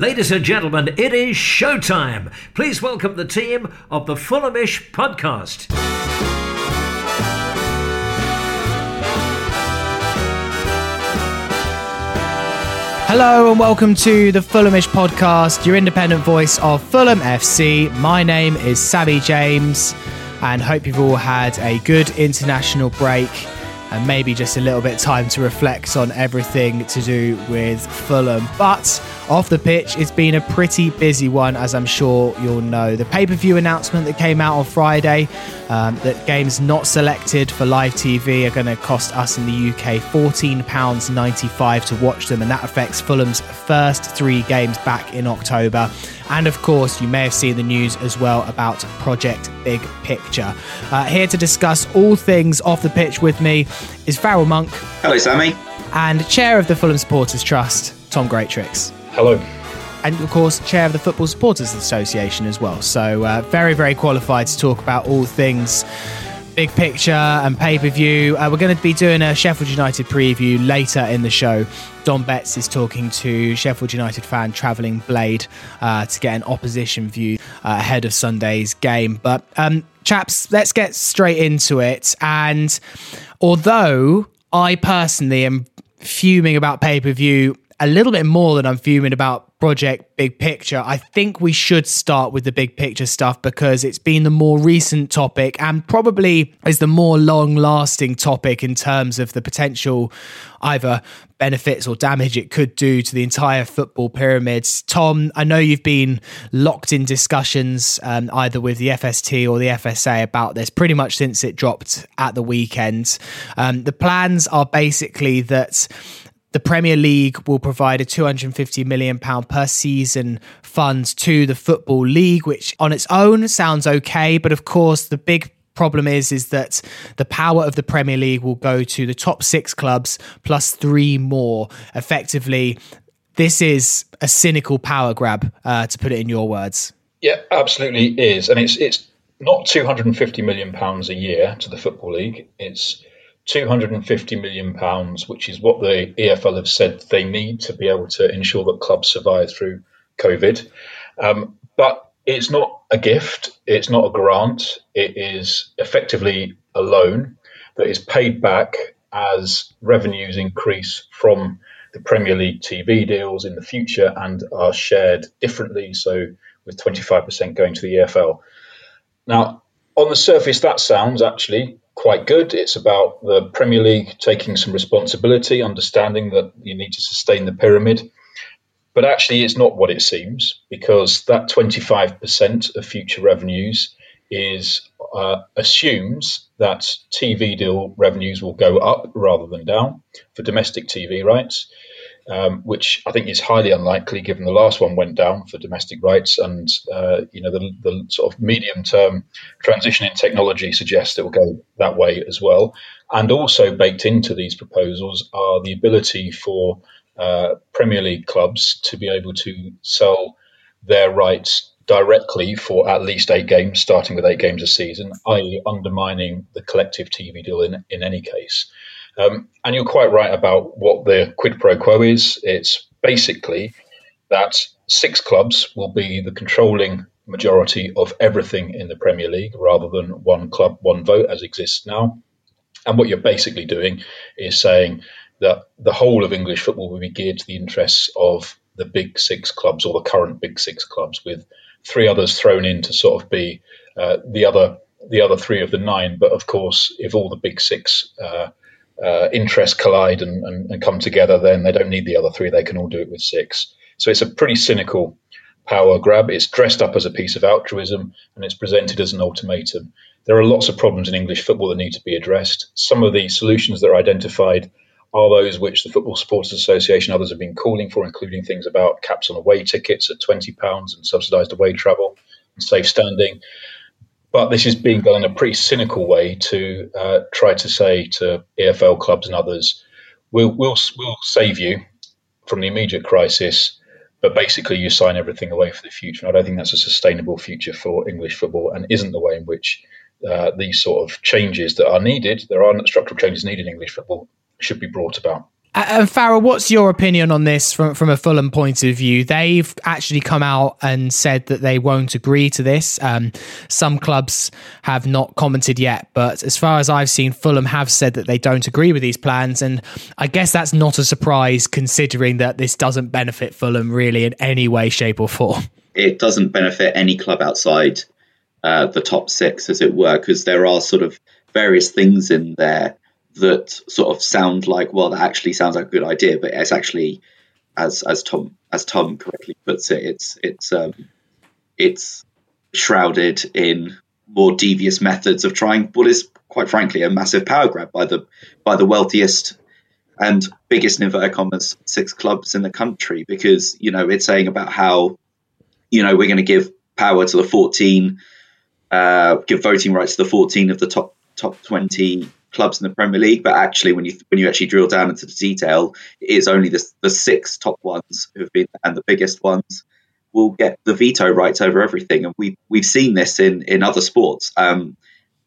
Ladies and gentlemen, it is showtime. Please welcome the team of the Fulhamish podcast. Hello and welcome to the Fulhamish podcast, your independent voice of Fulham FC. My name is Sammy James and hope you've all had a good international break and maybe just a little bit time to reflect on everything to do with Fulham. But off the pitch, it's been a pretty busy one, as I'm sure you'll know. The pay per view announcement that came out on Friday um, that games not selected for live TV are going to cost us in the UK £14.95 to watch them, and that affects Fulham's first three games back in October. And of course, you may have seen the news as well about Project Big Picture. Uh, here to discuss all things off the pitch with me is Farrell Monk. Hello, Sammy. And Chair of the Fulham Supporters Trust, Tom Greatrex. Hello. And of course, chair of the Football Supporters Association as well. So, uh, very, very qualified to talk about all things big picture and pay per view. Uh, we're going to be doing a Sheffield United preview later in the show. Dom Betts is talking to Sheffield United fan Travelling Blade uh, to get an opposition view uh, ahead of Sunday's game. But, um, chaps, let's get straight into it. And although I personally am fuming about pay per view a little bit more than I'm fuming about Project Big Picture. I think we should start with the big picture stuff because it's been the more recent topic and probably is the more long lasting topic in terms of the potential either benefits or damage it could do to the entire football pyramids. Tom, I know you've been locked in discussions um, either with the FST or the FSA about this pretty much since it dropped at the weekend. Um, the plans are basically that the Premier League will provide a 250 million pound per season fund to the Football League, which on its own sounds okay, but of course the big problem is is that the power of the Premier League will go to the top 6 clubs plus 3 more. Effectively, this is a cynical power grab uh, to put it in your words. Yeah, absolutely is. And it's it's not 250 million pounds a year to the Football League. It's 250 million pounds, which is what the EFL have said they need to be able to ensure that clubs survive through COVID. Um, but it's not a gift, it's not a grant, it is effectively a loan that is paid back as revenues increase from the Premier League TV deals in the future and are shared differently. So, with 25% going to the EFL. Now, on the surface, that sounds actually quite good. It's about the Premier League taking some responsibility, understanding that you need to sustain the pyramid. But actually, it's not what it seems because that 25% of future revenues is uh, assumes that TV deal revenues will go up rather than down for domestic TV rights um, which I think is highly unlikely given the last one went down for domestic rights, and uh, you know the, the sort of medium term transition in technology suggests it will go that way as well. And also baked into these proposals are the ability for uh, Premier League clubs to be able to sell their rights directly for at least eight games, starting with eight games a season, i.e., undermining the collective TV deal in, in any case. Um, and you're quite right about what the quid pro quo is. It's basically that six clubs will be the controlling majority of everything in the Premier League rather than one club, one vote as exists now. And what you're basically doing is saying that the whole of English football will be geared to the interests of the big six clubs or the current big six clubs, with three others thrown in to sort of be uh, the other the other three of the nine. But of course, if all the big six uh, uh, interests collide and, and, and, come together, then they don't need the other three. They can all do it with six. So it's a pretty cynical power grab. It's dressed up as a piece of altruism and it's presented as an ultimatum. There are lots of problems in English football that need to be addressed. Some of the solutions that are identified are those which the Football Supporters Association others have been calling for, including things about caps on away tickets at £20 and subsidised away travel and safe standing. But this is being done in a pretty cynical way to uh, try to say to EFL clubs and others, we'll, we'll, we'll save you from the immediate crisis, but basically you sign everything away for the future. And I don't think that's a sustainable future for English football and isn't the way in which uh, these sort of changes that are needed, there are structural changes needed in English football, should be brought about. And Farrell, what's your opinion on this from, from a Fulham point of view? They've actually come out and said that they won't agree to this. Um, some clubs have not commented yet, but as far as I've seen, Fulham have said that they don't agree with these plans. And I guess that's not a surprise considering that this doesn't benefit Fulham really in any way, shape, or form. It doesn't benefit any club outside uh, the top six, as it were, because there are sort of various things in there that sort of sound like, well, that actually sounds like a good idea, but it's actually, as as Tom as Tom correctly puts it, it's it's um, it's shrouded in more devious methods of trying what is quite frankly a massive power grab by the by the wealthiest and biggest in inverted commas six clubs in the country because you know it's saying about how you know we're going to give power to the 14 uh, give voting rights to the 14 of the top top 20 clubs in the Premier League, but actually, when you when you actually drill down into the detail, it is only the, the six top ones who have been and the biggest ones will get the veto rights over everything. And we we've seen this in in other sports. Um,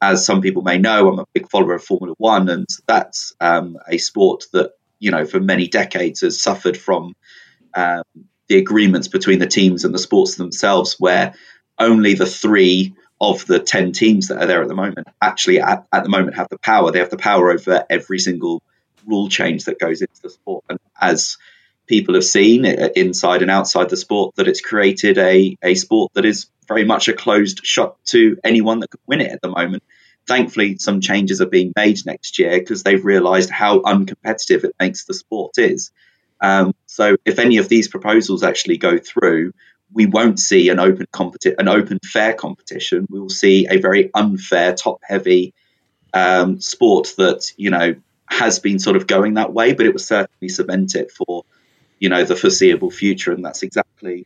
as some people may know, I'm a big follower of Formula One, and that's um, a sport that you know for many decades has suffered from um, the agreements between the teams and the sports themselves, where only the three of the 10 teams that are there at the moment actually at, at the moment have the power. They have the power over every single rule change that goes into the sport. And as people have seen inside and outside the sport, that it's created a, a sport that is very much a closed shop to anyone that can win it at the moment. Thankfully, some changes are being made next year because they've realised how uncompetitive it makes the sport is. Um, so, if any of these proposals actually go through, we won't see an open competi- an open fair competition. We will see a very unfair, top heavy um, sport that you know has been sort of going that way, but it will certainly cement it for you know the foreseeable future, and that's exactly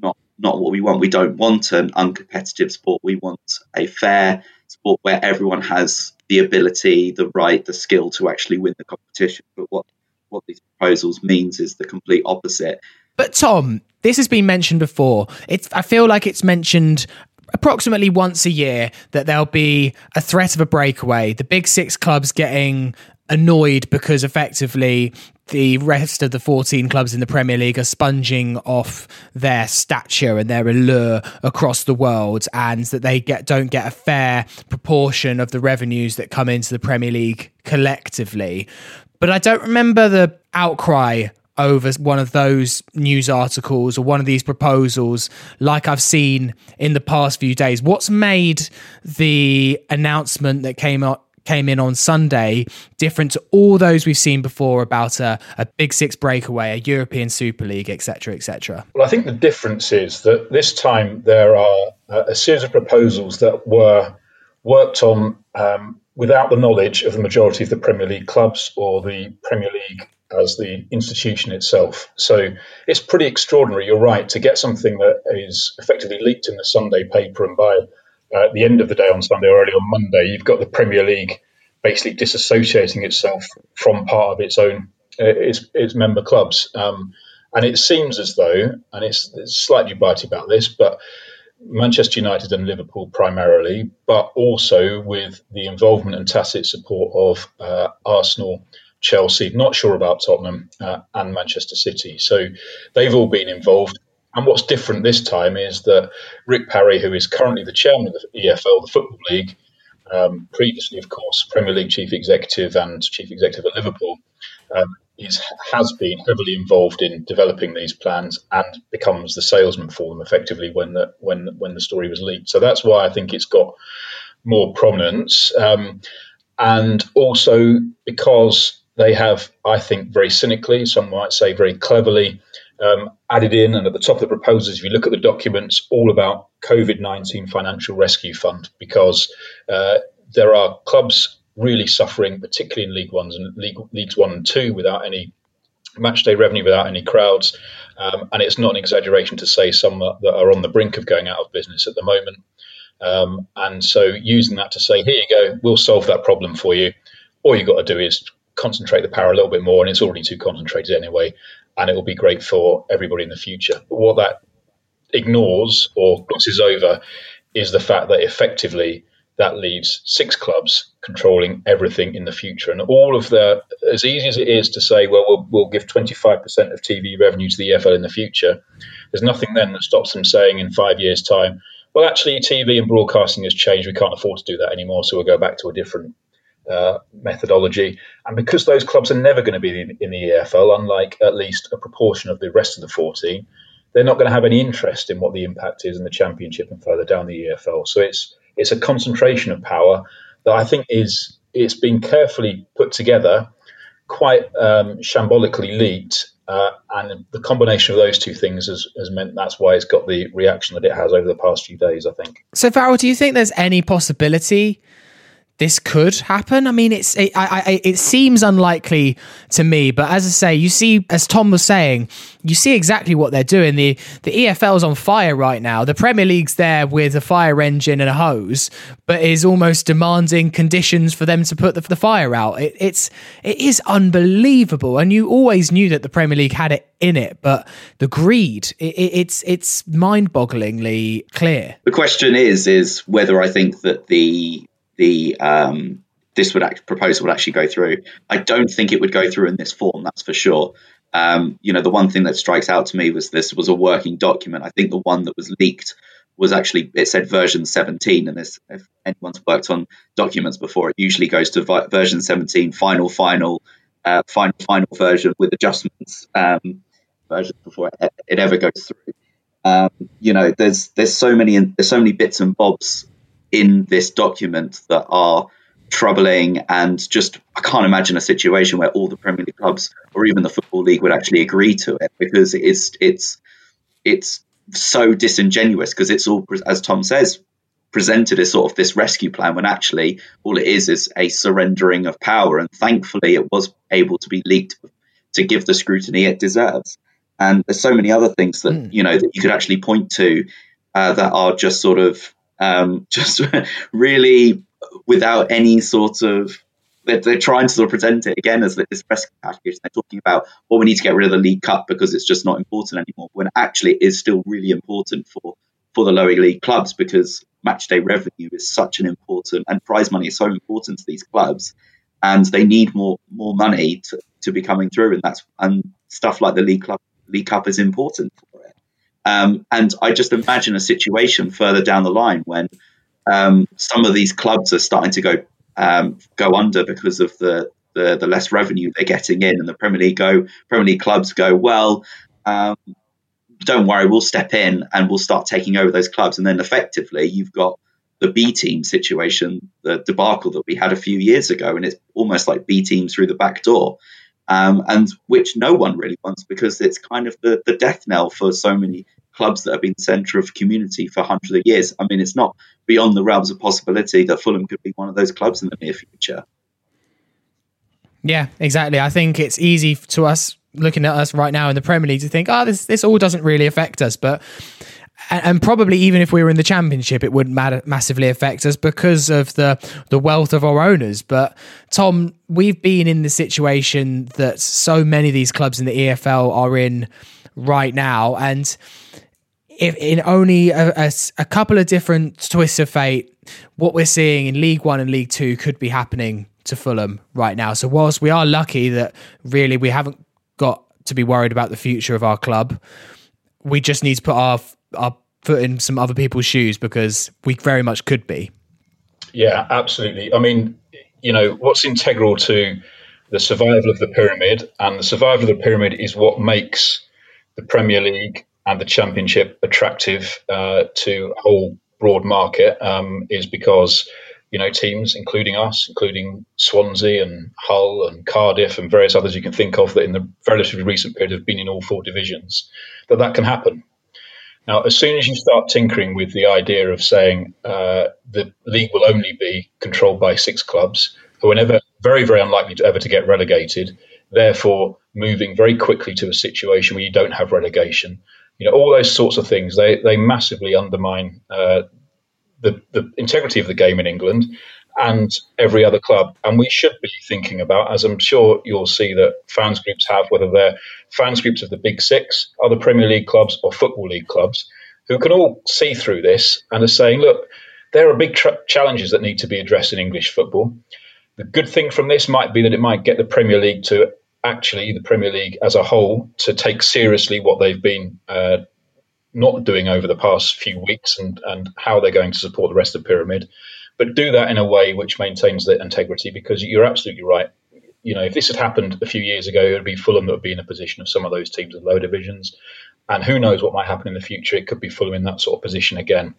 not not what we want. We don't want an uncompetitive sport. We want a fair sport where everyone has the ability, the right, the skill to actually win the competition. But what what these proposals means is the complete opposite. But Tom, this has been mentioned before. It's I feel like it's mentioned approximately once a year that there'll be a threat of a breakaway. The big six clubs getting annoyed because effectively the rest of the 14 clubs in the Premier League are sponging off their stature and their allure across the world and that they get don't get a fair proportion of the revenues that come into the Premier League collectively. But I don't remember the outcry over one of those news articles or one of these proposals like I've seen in the past few days? What's made the announcement that came out came in on Sunday different to all those we've seen before about a, a Big Six breakaway, a European Super League, etc., etc.? Well, I think the difference is that this time there are a series of proposals that were worked on um, without the knowledge of the majority of the Premier League clubs or the Premier League as the institution itself. So it's pretty extraordinary, you're right, to get something that is effectively leaked in the Sunday paper and by uh, the end of the day on Sunday or early on Monday, you've got the Premier League basically disassociating itself from part of its own uh, its, its member clubs. Um, and it seems as though, and it's, it's slightly bitey about this, but Manchester United and Liverpool primarily, but also with the involvement and tacit support of uh, Arsenal Chelsea, not sure about Tottenham uh, and Manchester City. So they've all been involved. And what's different this time is that Rick Parry, who is currently the chairman of the EFL, the Football League, um, previously, of course, Premier League chief executive and chief executive at Liverpool, um, is, has been heavily involved in developing these plans and becomes the salesman for them effectively when the when when the story was leaked. So that's why I think it's got more prominence, um, and also because they have, I think, very cynically, some might say very cleverly, um, added in, and at the top of the proposals, if you look at the documents, all about COVID 19 financial rescue fund, because uh, there are clubs really suffering, particularly in League Ones and League, Leagues One and Two, without any match day revenue, without any crowds. Um, and it's not an exaggeration to say some that are on the brink of going out of business at the moment. Um, and so using that to say, here you go, we'll solve that problem for you. All you've got to do is concentrate the power a little bit more, and it's already too concentrated anyway, and it will be great for everybody in the future. But what that ignores or glosses over is the fact that effectively that leaves six clubs controlling everything in the future. And all of the, as easy as it is to say, well, we'll, we'll give 25% of TV revenue to the EFL in the future, there's nothing then that stops them saying in five years' time, well, actually, TV and broadcasting has changed. We can't afford to do that anymore, so we'll go back to a different uh, methodology. And because those clubs are never going to be in, in, the EFL, unlike at least a proportion of the rest of the 14, they're not going to have any interest in what the impact is in the Championship and further down the EFL. So it's it's a concentration of power that I think is it's been carefully put together, quite um, shambolically leaked, uh, and the combination of those two things has, has meant that's why it's got the reaction that it has over the past few days, I think. So, Farrell, do you think there's any possibility this could happen. I mean, it's it, I, I, it seems unlikely to me, but as I say, you see, as Tom was saying, you see exactly what they're doing. the The EFL is on fire right now. The Premier League's there with a fire engine and a hose, but is almost demanding conditions for them to put the, the fire out. It, it's it is unbelievable, and you always knew that the Premier League had it in it, but the greed, it, it's it's mind bogglingly clear. The question is is whether I think that the the um, this would act, proposal would actually go through. I don't think it would go through in this form. That's for sure. Um, you know, the one thing that strikes out to me was this was a working document. I think the one that was leaked was actually it said version 17, and this, if anyone's worked on documents before, it usually goes to vi- version 17, final, final, uh, final, final version with adjustments um, version before it, it, ever goes through. Um, you know, there's there's so many there's so many bits and bobs in this document that are troubling and just I can't imagine a situation where all the Premier League clubs or even the Football League would actually agree to it because it's it's it's so disingenuous because it's all as Tom says presented as sort of this rescue plan when actually all it is is a surrendering of power and thankfully it was able to be leaked to give the scrutiny it deserves and there's so many other things that mm. you know that you could actually point to uh, that are just sort of um, just really without any sort of they're, they're, trying to sort of present it again as this press package. They're talking about, well, we need to get rid of the League Cup because it's just not important anymore. When actually it is still really important for for the lower league clubs because matchday revenue is such an important and prize money is so important to these clubs, and they need more more money to, to be coming through, and that's and stuff like the League Club League Cup is important. Um, and I just imagine a situation further down the line when um, some of these clubs are starting to go um, go under because of the, the, the less revenue they're getting in, and the Premier League go Premier League clubs go well. Um, don't worry, we'll step in and we'll start taking over those clubs, and then effectively you've got the B team situation, the debacle that we had a few years ago, and it's almost like B teams through the back door um, and which no one really wants because it's kind of the, the death knell for so many clubs that have been centre of community for hundreds of years. I mean, it's not beyond the realms of possibility that Fulham could be one of those clubs in the near future. Yeah, exactly. I think it's easy to us looking at us right now in the Premier League to think, oh, this this all doesn't really affect us, but and, probably even if we were in the championship, it wouldn't matter, massively affect us because of the the wealth of our owners. But Tom, we've been in the situation that so many of these clubs in the EFL are in right now, and if in only a, a, a couple of different twists of fate, what we're seeing in League One and League Two could be happening to Fulham right now. So whilst we are lucky that really we haven't got to be worried about the future of our club, we just need to put our our foot in some other people's shoes because we very much could be. Yeah, absolutely. I mean, you know, what's integral to the survival of the pyramid, and the survival of the pyramid is what makes the Premier League and the Championship attractive uh, to a whole broad market, um, is because you know teams, including us, including Swansea and Hull and Cardiff and various others you can think of that in the relatively recent period have been in all four divisions, that that can happen. Now, as soon as you start tinkering with the idea of saying uh, the league will only be controlled by six clubs, who are never very, very unlikely to ever to get relegated, therefore moving very quickly to a situation where you don't have relegation. You know, all those sorts of things, they, they massively undermine uh, the, the integrity of the game in England and every other club. And we should be thinking about, as I'm sure you'll see that fans groups have, whether they're fans groups of the Big Six, other Premier League clubs, or Football League clubs, who can all see through this and are saying, look, there are big tra- challenges that need to be addressed in English football. The good thing from this might be that it might get the Premier League to actually, the Premier League as a whole, to take seriously what they've been uh, not doing over the past few weeks and, and how they're going to support the rest of the pyramid. But do that in a way which maintains the integrity because you're absolutely right. You know, if this had happened a few years ago, it would be Fulham that would be in a position of some of those teams in lower divisions. And who knows what might happen in the future? It could be Fulham in that sort of position again.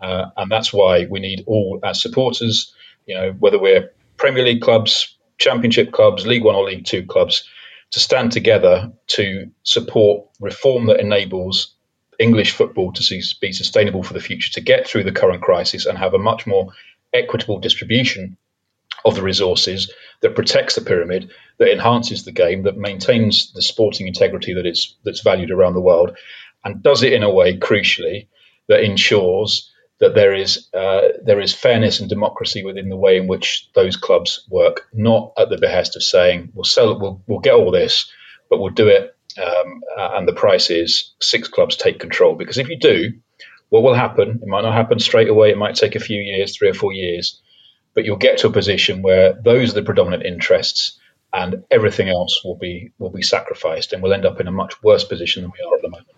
Uh, and that's why we need all as supporters, you know, whether we're Premier League clubs, Championship clubs, League One or League Two clubs, to stand together to support reform that enables English football to be sustainable for the future, to get through the current crisis and have a much more equitable distribution of the resources that protects the pyramid, that enhances the game, that maintains the sporting integrity that is that's valued around the world, and does it in a way, crucially, that ensures that there is uh, there is fairness and democracy within the way in which those clubs work, not at the behest of saying we'll sell, we'll we'll get all this, but we'll do it, um, and the price is six clubs take control. Because if you do, what will happen? It might not happen straight away. It might take a few years, three or four years, but you'll get to a position where those are the predominant interests, and everything else will be will be sacrificed, and we'll end up in a much worse position than we are at the moment.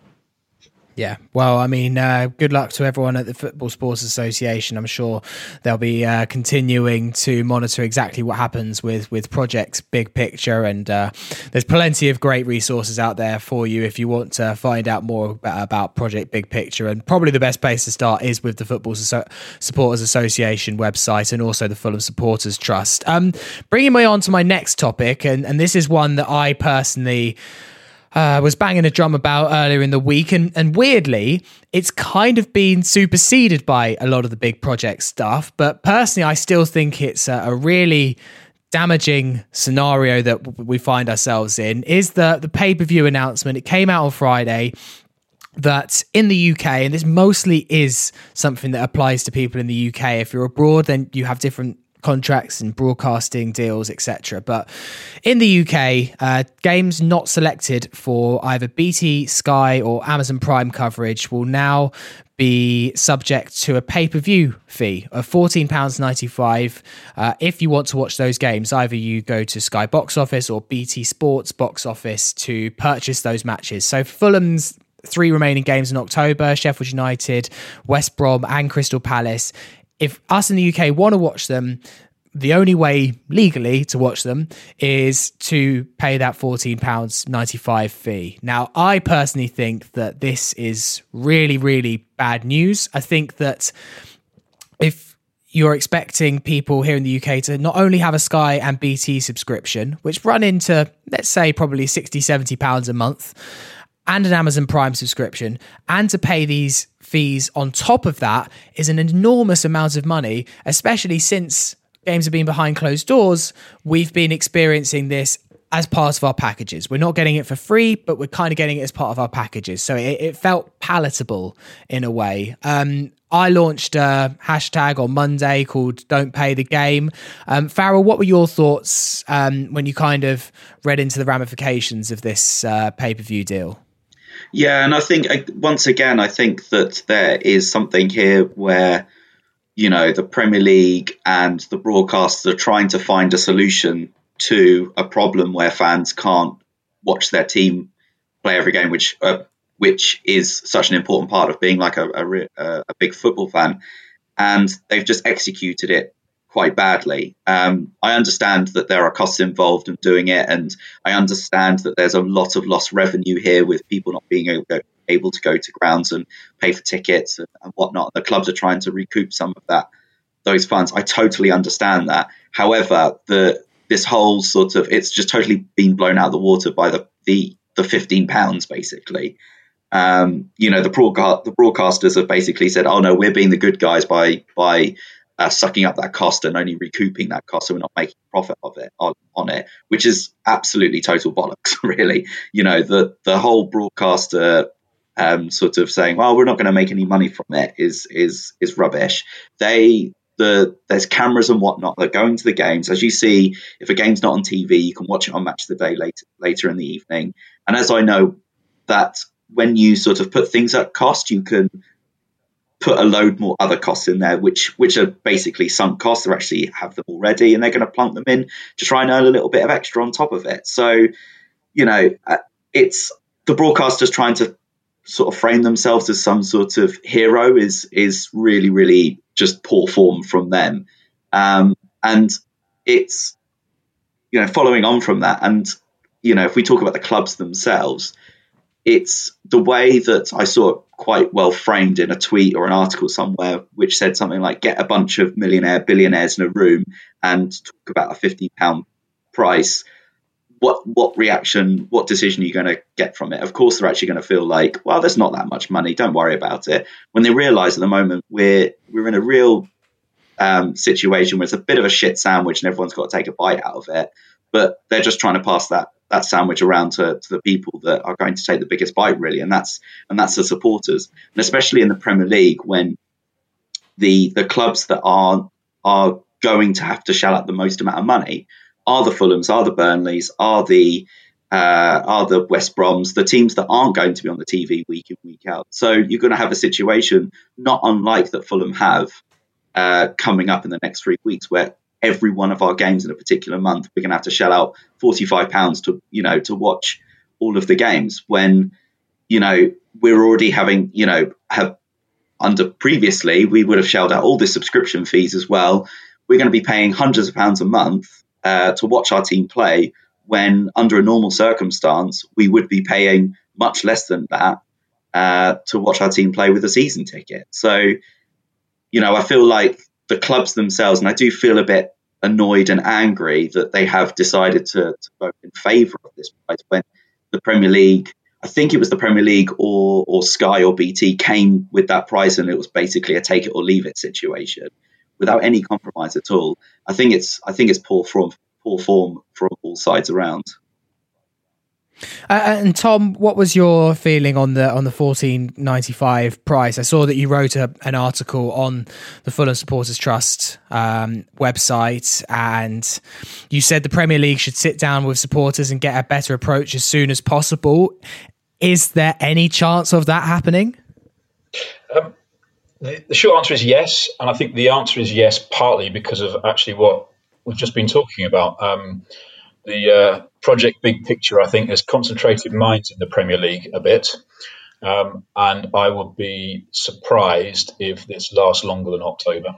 Yeah, well, I mean, uh, good luck to everyone at the Football Supporters Association. I'm sure they'll be uh, continuing to monitor exactly what happens with with projects big picture, and uh, there's plenty of great resources out there for you if you want to find out more about, Project Big Picture. And probably the best place to start is with the Football Supporters Association website and also the Fulham Supporters Trust. Um, bringing me on to my next topic, and and this is one that I personally uh, was banging a drum about earlier in the week, and and weirdly, it's kind of been superseded by a lot of the big project stuff. But personally, I still think it's a, a really damaging scenario that we find ourselves in. Is the the pay per view announcement? It came out on Friday that in the UK, and this mostly is something that applies to people in the UK. If you're abroad, then you have different contracts and broadcasting deals, etc. But in the UK, uh, games not selected for either BT, Sky, or Amazon Prime coverage will now be subject to a pay per view fee of £14.95 uh, if you want to watch those games. Either you go to Sky Box Office or BT Sports Box Office to purchase those matches. So Fulham's three remaining games in October Sheffield United, West Brom, and Crystal Palace if us in the UK want to watch them, the only way legally to watch them is to pay that £14.95 fee. Now, I personally think that this is really, really bad news. I think that if you're expecting people here in the UK to not only have a Sky and BT subscription, which run into, let's say, probably 60, 70 pounds a month, and an Amazon Prime subscription, and to pay these fees on top of that is an enormous amount of money, especially since games have been behind closed doors. We've been experiencing this as part of our packages. We're not getting it for free, but we're kind of getting it as part of our packages. So it, it felt palatable in a way. Um, I launched a hashtag on Monday called Don't Pay the Game. Um, Farrell, what were your thoughts um, when you kind of read into the ramifications of this uh, pay per view deal? Yeah, and I think once again, I think that there is something here where you know the Premier League and the broadcasters are trying to find a solution to a problem where fans can't watch their team play every game, which uh, which is such an important part of being like a, a, a big football fan, and they've just executed it quite badly. Um, I understand that there are costs involved in doing it, and I understand that there's a lot of lost revenue here with people not being able, able to go to grounds and pay for tickets and, and, whatnot. The clubs are trying to recoup some of that those funds. I totally understand that. However, the this whole sort of it's just totally been blown out of the water by the the the 15 pounds basically. Um, you know, the broadcast the broadcasters have basically said, "Oh no, we're being the good guys by by uh, sucking up that cost and only recouping that cost, so we're not making profit of it on, on it, which is absolutely total bollocks. Really, you know, the the whole broadcaster um, sort of saying, "Well, we're not going to make any money from it," is is is rubbish. They the there's cameras and whatnot that go into the games. As you see, if a game's not on TV, you can watch it on Match of the Day later later in the evening. And as I know that when you sort of put things at cost, you can put a load more other costs in there, which which are basically sunk costs. They actually have them already, and they're going to plunk them in to try and earn a little bit of extra on top of it. So, you know, uh, it's the broadcasters trying to sort of frame themselves as some sort of hero is is really really just poor form from them, um, and it's you know following on from that, and you know if we talk about the clubs themselves, it's the way that I saw it quite well framed in a tweet or an article somewhere, which said something like get a bunch of millionaire billionaires in a room and talk about a fifty pound price what what reaction, what decision are you going to get from it? Of course, they're actually going to feel like, well, there's not that much money. Don't worry about it. When they realise at the moment we're we're in a real um, situation where it's a bit of a shit sandwich and everyone's got to take a bite out of it, but they're just trying to pass that that sandwich around to, to the people that are going to take the biggest bite, really, and that's and that's the supporters, and especially in the Premier League when the the clubs that are are going to have to shell out the most amount of money are the Fulhams, are the Burnleys, are the uh, are the West Broms, the teams that aren't going to be on the TV week in week out. So you're going to have a situation not unlike that Fulham have uh, coming up in the next three weeks, where every one of our games in a particular month we're going to have to shell out 45 pounds to you know to watch all of the games when you know we're already having you know have under previously we would have shelled out all the subscription fees as well we're going to be paying hundreds of pounds a month uh, to watch our team play when under a normal circumstance we would be paying much less than that uh, to watch our team play with a season ticket. So, you know, I feel like the clubs themselves, and I do feel a bit annoyed and angry that they have decided to, to vote in favour of this price when the Premier League, I think it was the Premier League or, or Sky or BT came with that price and it was basically a take it or leave it situation without any compromise at all. I think it's I think it's poor form poor form from all sides around. Uh, and Tom, what was your feeling on the on the fourteen ninety five price? I saw that you wrote a, an article on the Fulham Supporters Trust um, website, and you said the Premier League should sit down with supporters and get a better approach as soon as possible. Is there any chance of that happening? Um, the, the short answer is yes, and I think the answer is yes partly because of actually what we've just been talking about. Um, the uh, project big picture, I think, has concentrated minds in the Premier League a bit. Um, and I would be surprised if this lasts longer than October.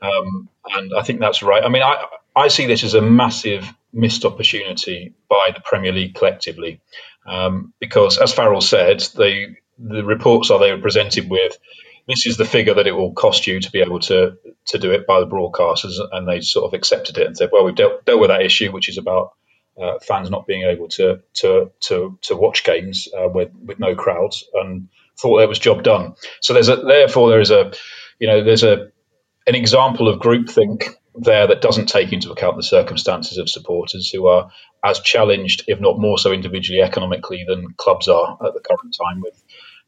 Um, and I think that's right. I mean, I, I see this as a massive missed opportunity by the Premier League collectively, um, because as Farrell said, they, the reports are they were presented with this is the figure that it will cost you to be able to to do it by the broadcasters, and they sort of accepted it and said, well, we've dealt, dealt with that issue, which is about uh, fans not being able to to to, to watch games uh, with with no crowds, and thought that was job done. So there's a therefore there is a you know there's a an example of groupthink there that doesn't take into account the circumstances of supporters who are as challenged, if not more so individually economically, than clubs are at the current time with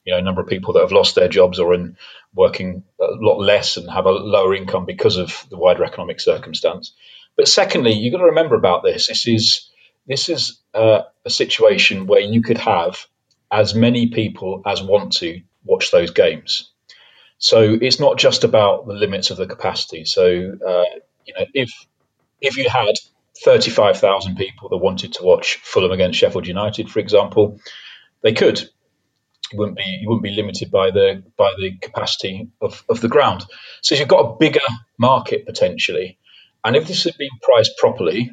you know, a number of people that have lost their jobs or in working a lot less and have a lower income because of the wider economic circumstance. But secondly, you've got to remember about this. This is this is uh, a situation where you could have as many people as want to watch those games. So it's not just about the limits of the capacity. So uh, you know, if if you had 35,000 people that wanted to watch Fulham against Sheffield United, for example, they could you wouldn't be you wouldn't be limited by the by the capacity of, of the ground. So you've got a bigger market potentially. And if this had been priced properly,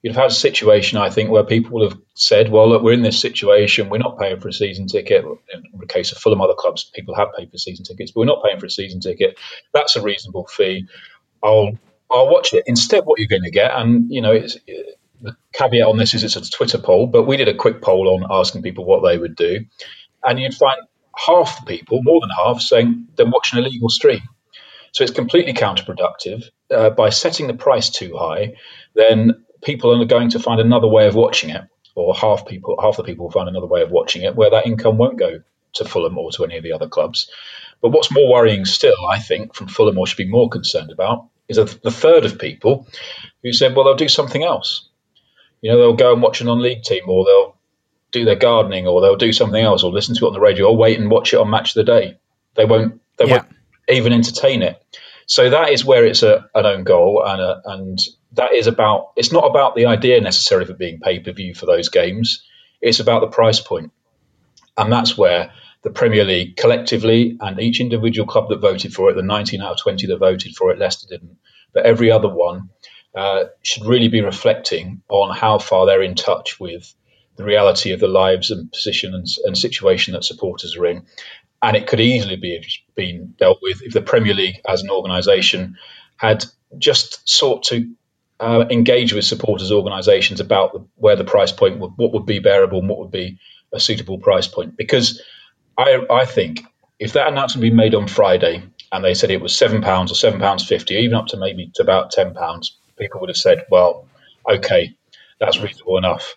you'd have had a situation, I think, where people would have said, well, look, we're in this situation, we're not paying for a season ticket. In the case of Fulham, other clubs, people have paid for season tickets, but we're not paying for a season ticket. That's a reasonable fee. I'll I'll watch it. Instead, what you're going to get, and you know, it's, the caveat on this is it's a Twitter poll, but we did a quick poll on asking people what they would do and you'd find half the people, more than half, saying they're watching a legal stream. So it's completely counterproductive. Uh, by setting the price too high, then people are going to find another way of watching it, or half people, half the people will find another way of watching it, where that income won't go to Fulham or to any of the other clubs. But what's more worrying still, I think, from Fulham or should be more concerned about, is the third of people who said, well, they'll do something else. You know, they'll go and watch an on-league team, or they'll do their gardening, or they'll do something else, or listen to it on the radio, or wait and watch it on Match of the Day. They won't. They yeah. won't even entertain it. So that is where it's a, an own goal, and a, and that is about. It's not about the idea necessarily for being pay per view for those games. It's about the price point, and that's where the Premier League collectively and each individual club that voted for it, the 19 out of 20 that voted for it, Leicester didn't, but every other one uh, should really be reflecting on how far they're in touch with the reality of the lives and position and, and situation that supporters are in and it could easily be been dealt with if the Premier League as an organisation had just sought to uh, engage with supporters organisations about the, where the price point would, what would be bearable and what would be a suitable price point. Because I, I think if that announcement had been made on Friday and they said it was seven pounds or seven pounds fifty, even up to maybe to about ten pounds, people would have said, "Well, okay, that's reasonable enough."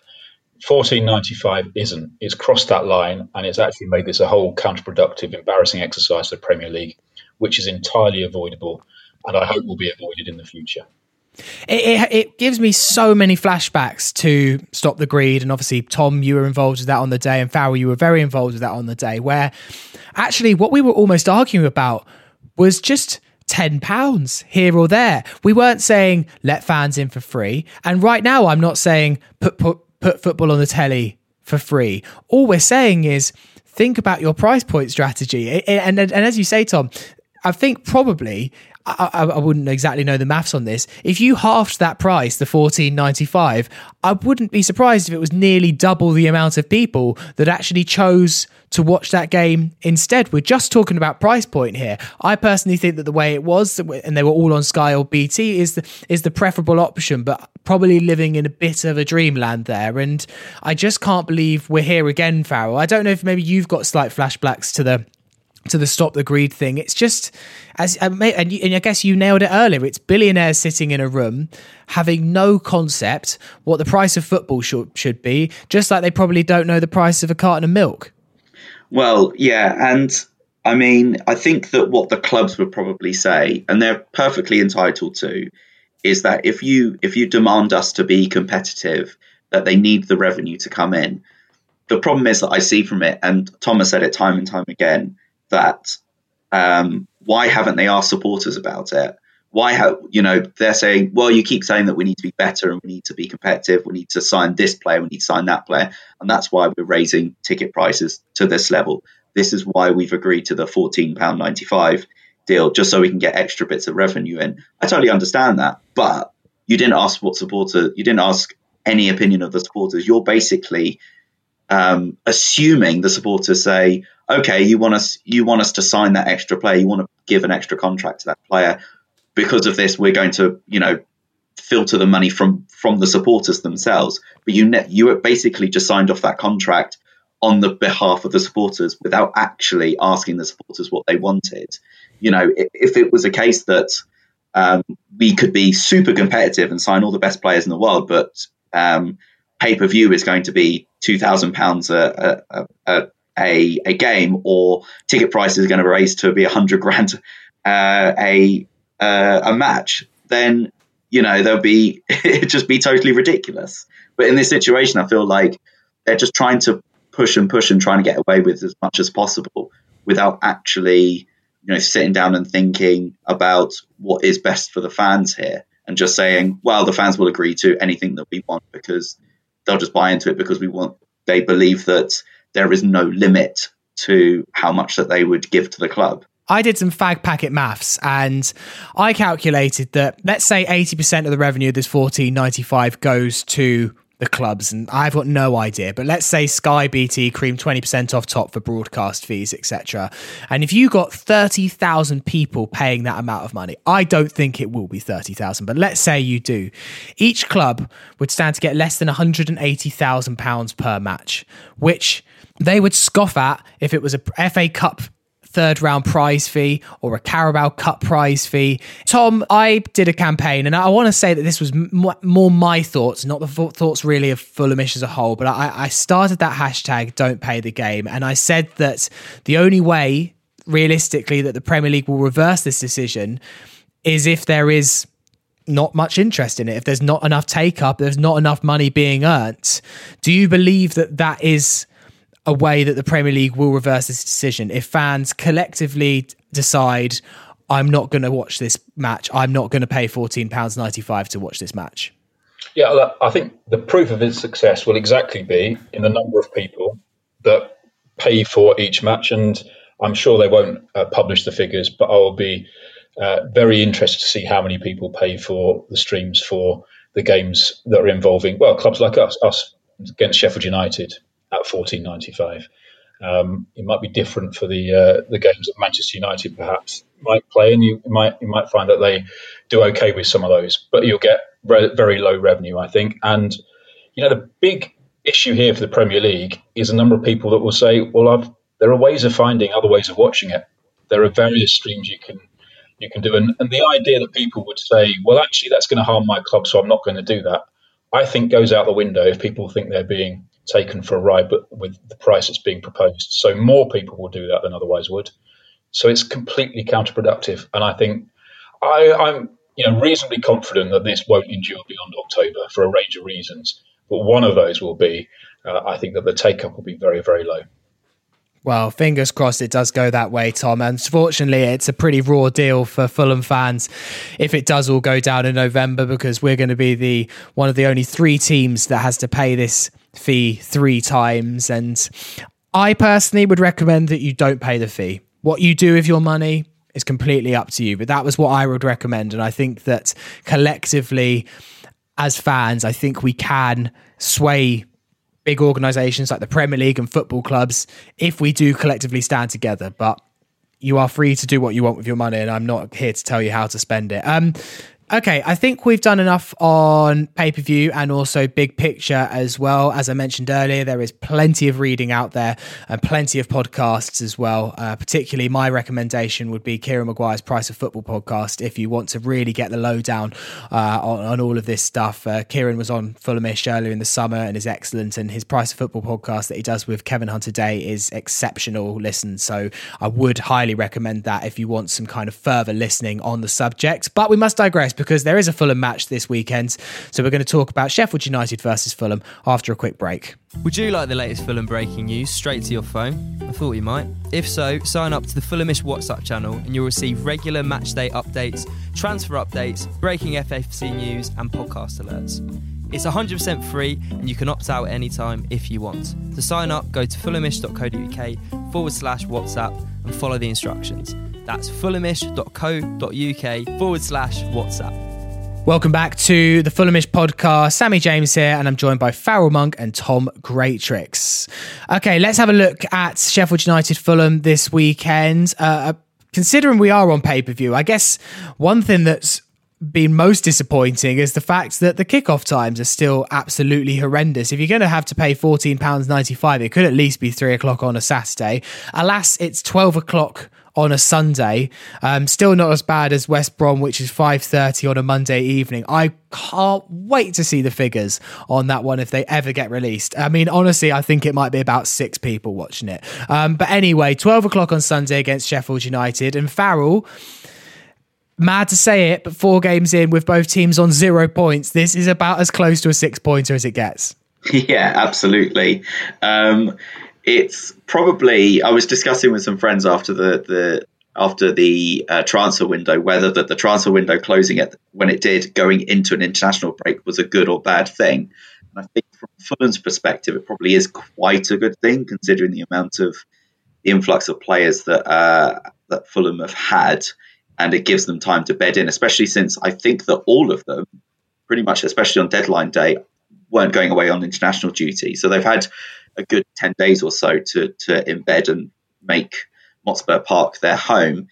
1495 isn't. It's crossed that line and it's actually made this a whole counterproductive, embarrassing exercise for the Premier League, which is entirely avoidable and I hope will be avoided in the future. It, it, it, gives me so many flashbacks to Stop the Greed. And obviously, Tom, you were involved with that on the day, and Farrell, you were very involved with that on the day, where actually what we were almost arguing about was just. £10 here or there. We weren't saying let fans in for free. And right now, I'm not saying put, put put football on the telly for free. All we're saying is think about your price point strategy. And, and, and as you say, Tom, I think probably I, I, wouldn't exactly know the maths on this. If you halved that price, the fourteen ninety five, I wouldn't be surprised if it was nearly double the amount of people that actually chose to watch that game instead. We're just talking about price point here. I personally think that the way it was, and they were all on Sky or BT, is the is the preferable option, but probably living in a bit of a dreamland there. And I just can't believe we're here again, Farrell. I don't know if maybe you've got slight flashbacks to the to the stop the greed thing. It's just as uh, and, and I guess you nailed it earlier. It's billionaires sitting in a room having no concept what the price of football should should be, just like they probably don't know the price of a carton of milk. Well, yeah, and I mean, I think that what the clubs would probably say, and they're perfectly entitled to, is that if you if you demand us to be competitive, that they need the revenue to come in. The problem is that I see from it, and Thomas said it time and time again, that um, why haven't they asked supporters about it? Why have you know they're saying, well, you keep saying that we need to be better and we need to be competitive, we need to sign this player, we need to sign that player, and that's why we're raising ticket prices to this level. This is why we've agreed to the fourteen pound ninety five deal, just so we can get extra bits of revenue in. I totally understand that, but you didn't ask what supporter, you didn't ask any opinion of the supporters. You're basically um, assuming the supporters say, okay, you want us, you want us to sign that extra player, you want to give an extra contract to that player. Because of this, we're going to, you know, filter the money from from the supporters themselves. But you ne- you basically just signed off that contract on the behalf of the supporters without actually asking the supporters what they wanted. You know, if, it was a case that um, we could be super competitive and sign all the best players in the world, but um, pay per view is going to be two thousand pounds a, a, a game, or ticket prices are going to raise to be a hundred grand uh, a uh, a match, then you know there'll be it just be totally ridiculous. But in this situation, I feel like they're just trying to push and push and trying to get away with as much as possible without actually you know sitting down and thinking about what is best for the fans here and just saying well the fans will agree to anything that we want because they'll just buy into it because we want they believe that there is no limit to how much that they would give to the club. I did some fag packet maths and I calculated that let's say 80% of the revenue of this 1495 goes to the clubs, and I've got no idea. But let's say Sky BT cream twenty percent off top for broadcast fees, etc. And if you got thirty thousand people paying that amount of money, I don't think it will be thirty thousand, but let's say you do. Each club would stand to get less than one hundred and eighty thousand pounds per match, which they would scoff at if it was a FA Cup third round prize fee or a Carabao Cup prize fee. Tom, I did a campaign and I want to say that this was m- more my thoughts, not the thoughts really of Fulhamish as a whole, but I, I started that hashtag don't pay the game and I said that the only way realistically that the Premier League will reverse this decision is if there is not much interest in it. If there's not enough take up, there's not enough money being earned. Do you believe that that is a way that the Premier League will reverse this decision? If fans collectively decide, I'm not going to watch this match, I'm not going to pay £14.95 to watch this match? Yeah, I think the proof of its success will exactly be in the number of people that pay for each match. And I'm sure they won't uh, publish the figures, but I'll be uh, very interested to see how many people pay for the streams for the games that are involving well clubs like us, us against Sheffield United at fourteen ninety five. Um, it might be different for the uh, the games that Manchester United perhaps might play, and you might you might find that they do okay with some of those, but you'll get re- very low revenue, I think. And you know the big issue here for the Premier League is a number of people that will say, "Well, I've, there are ways of finding other ways of watching it. There are various streams you can you can do. And, and the idea that people would say, well, actually, that's going to harm my club, so I'm not going to do that, I think goes out the window if people think they're being taken for a ride, but with the price that's being proposed. So more people will do that than otherwise would. So it's completely counterproductive. And I think I, I'm you know reasonably confident that this won't endure beyond October for a range of reasons. But one of those will be, uh, I think that the take up will be very, very low. Well, fingers crossed it does go that way, Tom. And unfortunately, it's a pretty raw deal for Fulham fans if it does all go down in November because we're going to be the one of the only three teams that has to pay this fee three times. And I personally would recommend that you don't pay the fee. What you do with your money is completely up to you. But that was what I would recommend. And I think that collectively, as fans, I think we can sway big organisations like the Premier League and football clubs if we do collectively stand together. But you are free to do what you want with your money, and I'm not here to tell you how to spend it. Um, Okay, I think we've done enough on pay per view and also big picture as well. As I mentioned earlier, there is plenty of reading out there and plenty of podcasts as well. Uh, particularly, my recommendation would be Kieran Maguire's Price of Football podcast if you want to really get the lowdown uh, on, on, all of this stuff. Uh, Kieran was on Fulhamish earlier in the summer and is excellent, and his Price of Football podcast that he does with Kevin Hunter Day is exceptional. Listen, so I would highly recommend that if you want some kind of further listening on the subject. But we must digress because there is a Fulham match this weekend. So we're going to talk about Sheffield United versus Fulham after a quick break. Would you like the latest Fulham breaking news straight to your phone? I thought you might. If so, sign up to the Fulhamish WhatsApp channel and you'll receive regular matchday updates, transfer updates, breaking FFC news, and podcast alerts. It's 100% free and you can opt out at any time if you want. To sign up, go to fulhamish.co.uk forward slash WhatsApp and follow the instructions. That's fulhamish.co.uk forward slash WhatsApp. Welcome back to the Fulhamish podcast. Sammy James here, and I'm joined by Farrell Monk and Tom Greatrex. Okay, let's have a look at Sheffield United Fulham this weekend. Uh, uh considering we are on pay per view, I guess one thing that's been most disappointing is the fact that the kickoff times are still absolutely horrendous. If you're going to have to pay £14.95, it could at least be three o'clock on a Saturday. Alas, it's 12 o'clock on a Sunday. Um, still not as bad as West Brom, which is 5.30 on a Monday evening. I can't wait to see the figures on that one if they ever get released. I mean, honestly, I think it might be about six people watching it. Um, but anyway, 12 o'clock on Sunday against Sheffield United. And Farrell, mad to say it, but four games in with both teams on zero points, this is about as close to a six pointer as it gets. Yeah, absolutely. Um, it's probably I was discussing with some friends after the the after the uh, transfer window whether that the transfer window closing it when it did going into an international break was a good or bad thing. And I think from Fulham's perspective, it probably is quite a good thing considering the amount of influx of players that uh, that Fulham have had, and it gives them time to bed in. Especially since I think that all of them, pretty much, especially on deadline day, weren't going away on international duty, so they've had a good 10 days or so to, to embed and make Motspur Park their home.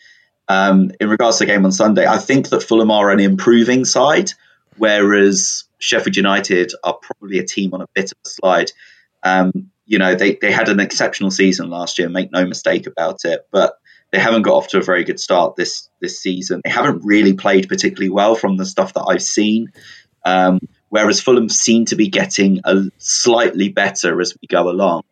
Um, in regards to the game on Sunday, I think that Fulham are an improving side, whereas Sheffield United are probably a team on a bit of a slide. Um, you know, they, they had an exceptional season last year, make no mistake about it, but they haven't got off to a very good start this this season. They haven't really played particularly well from the stuff that I've seen. Um, whereas Fulham seem to be getting a slightly better as we go along.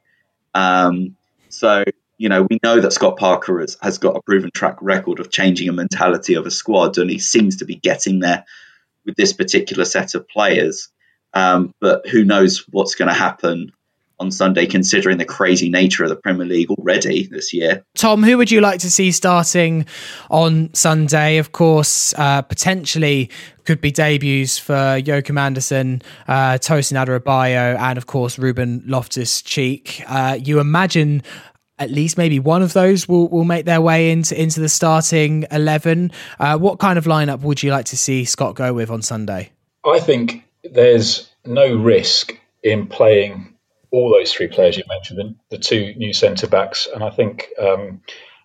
Um, so you know, we know that Scott Parker has, has got a proven track record of changing a mentality of a squad, and he seems to be getting there with this particular set of players. Um, but who knows what's going to happen on Sunday, considering the crazy nature of the Premier League already this year. Tom, who would you like to see starting on Sunday? Of course, uh, potentially could be debuts for Joachim Andersen, uh, Tosin Adarabioyo, and of course Ruben Loftus Cheek. Uh, you imagine at least maybe one of those will, will make their way into into the starting eleven. Uh, what kind of lineup would you like to see Scott go with on Sunday? I think there's no risk in playing all those three players you mentioned, the, the two new centre backs, and I think um,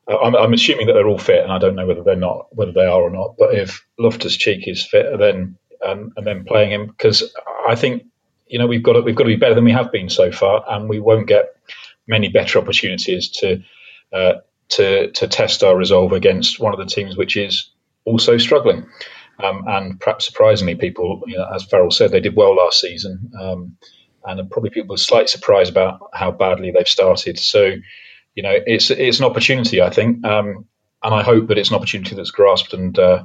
I'm, I'm, assuming that they're all fit, and I don't know whether they're not, whether they are or not. But if Loftus Cheek is fit, then um, and then playing him because I think you know we've got to, we've got to be better than we have been so far, and we won't get many better opportunities to uh, to to test our resolve against one of the teams which is also struggling. Um, and perhaps surprisingly, people, you know, as Farrell said, they did well last season. Um, and probably people are slightly surprised about how badly they've started. So, you know, it's it's an opportunity, I think, um, and I hope that it's an opportunity that's grasped. And uh,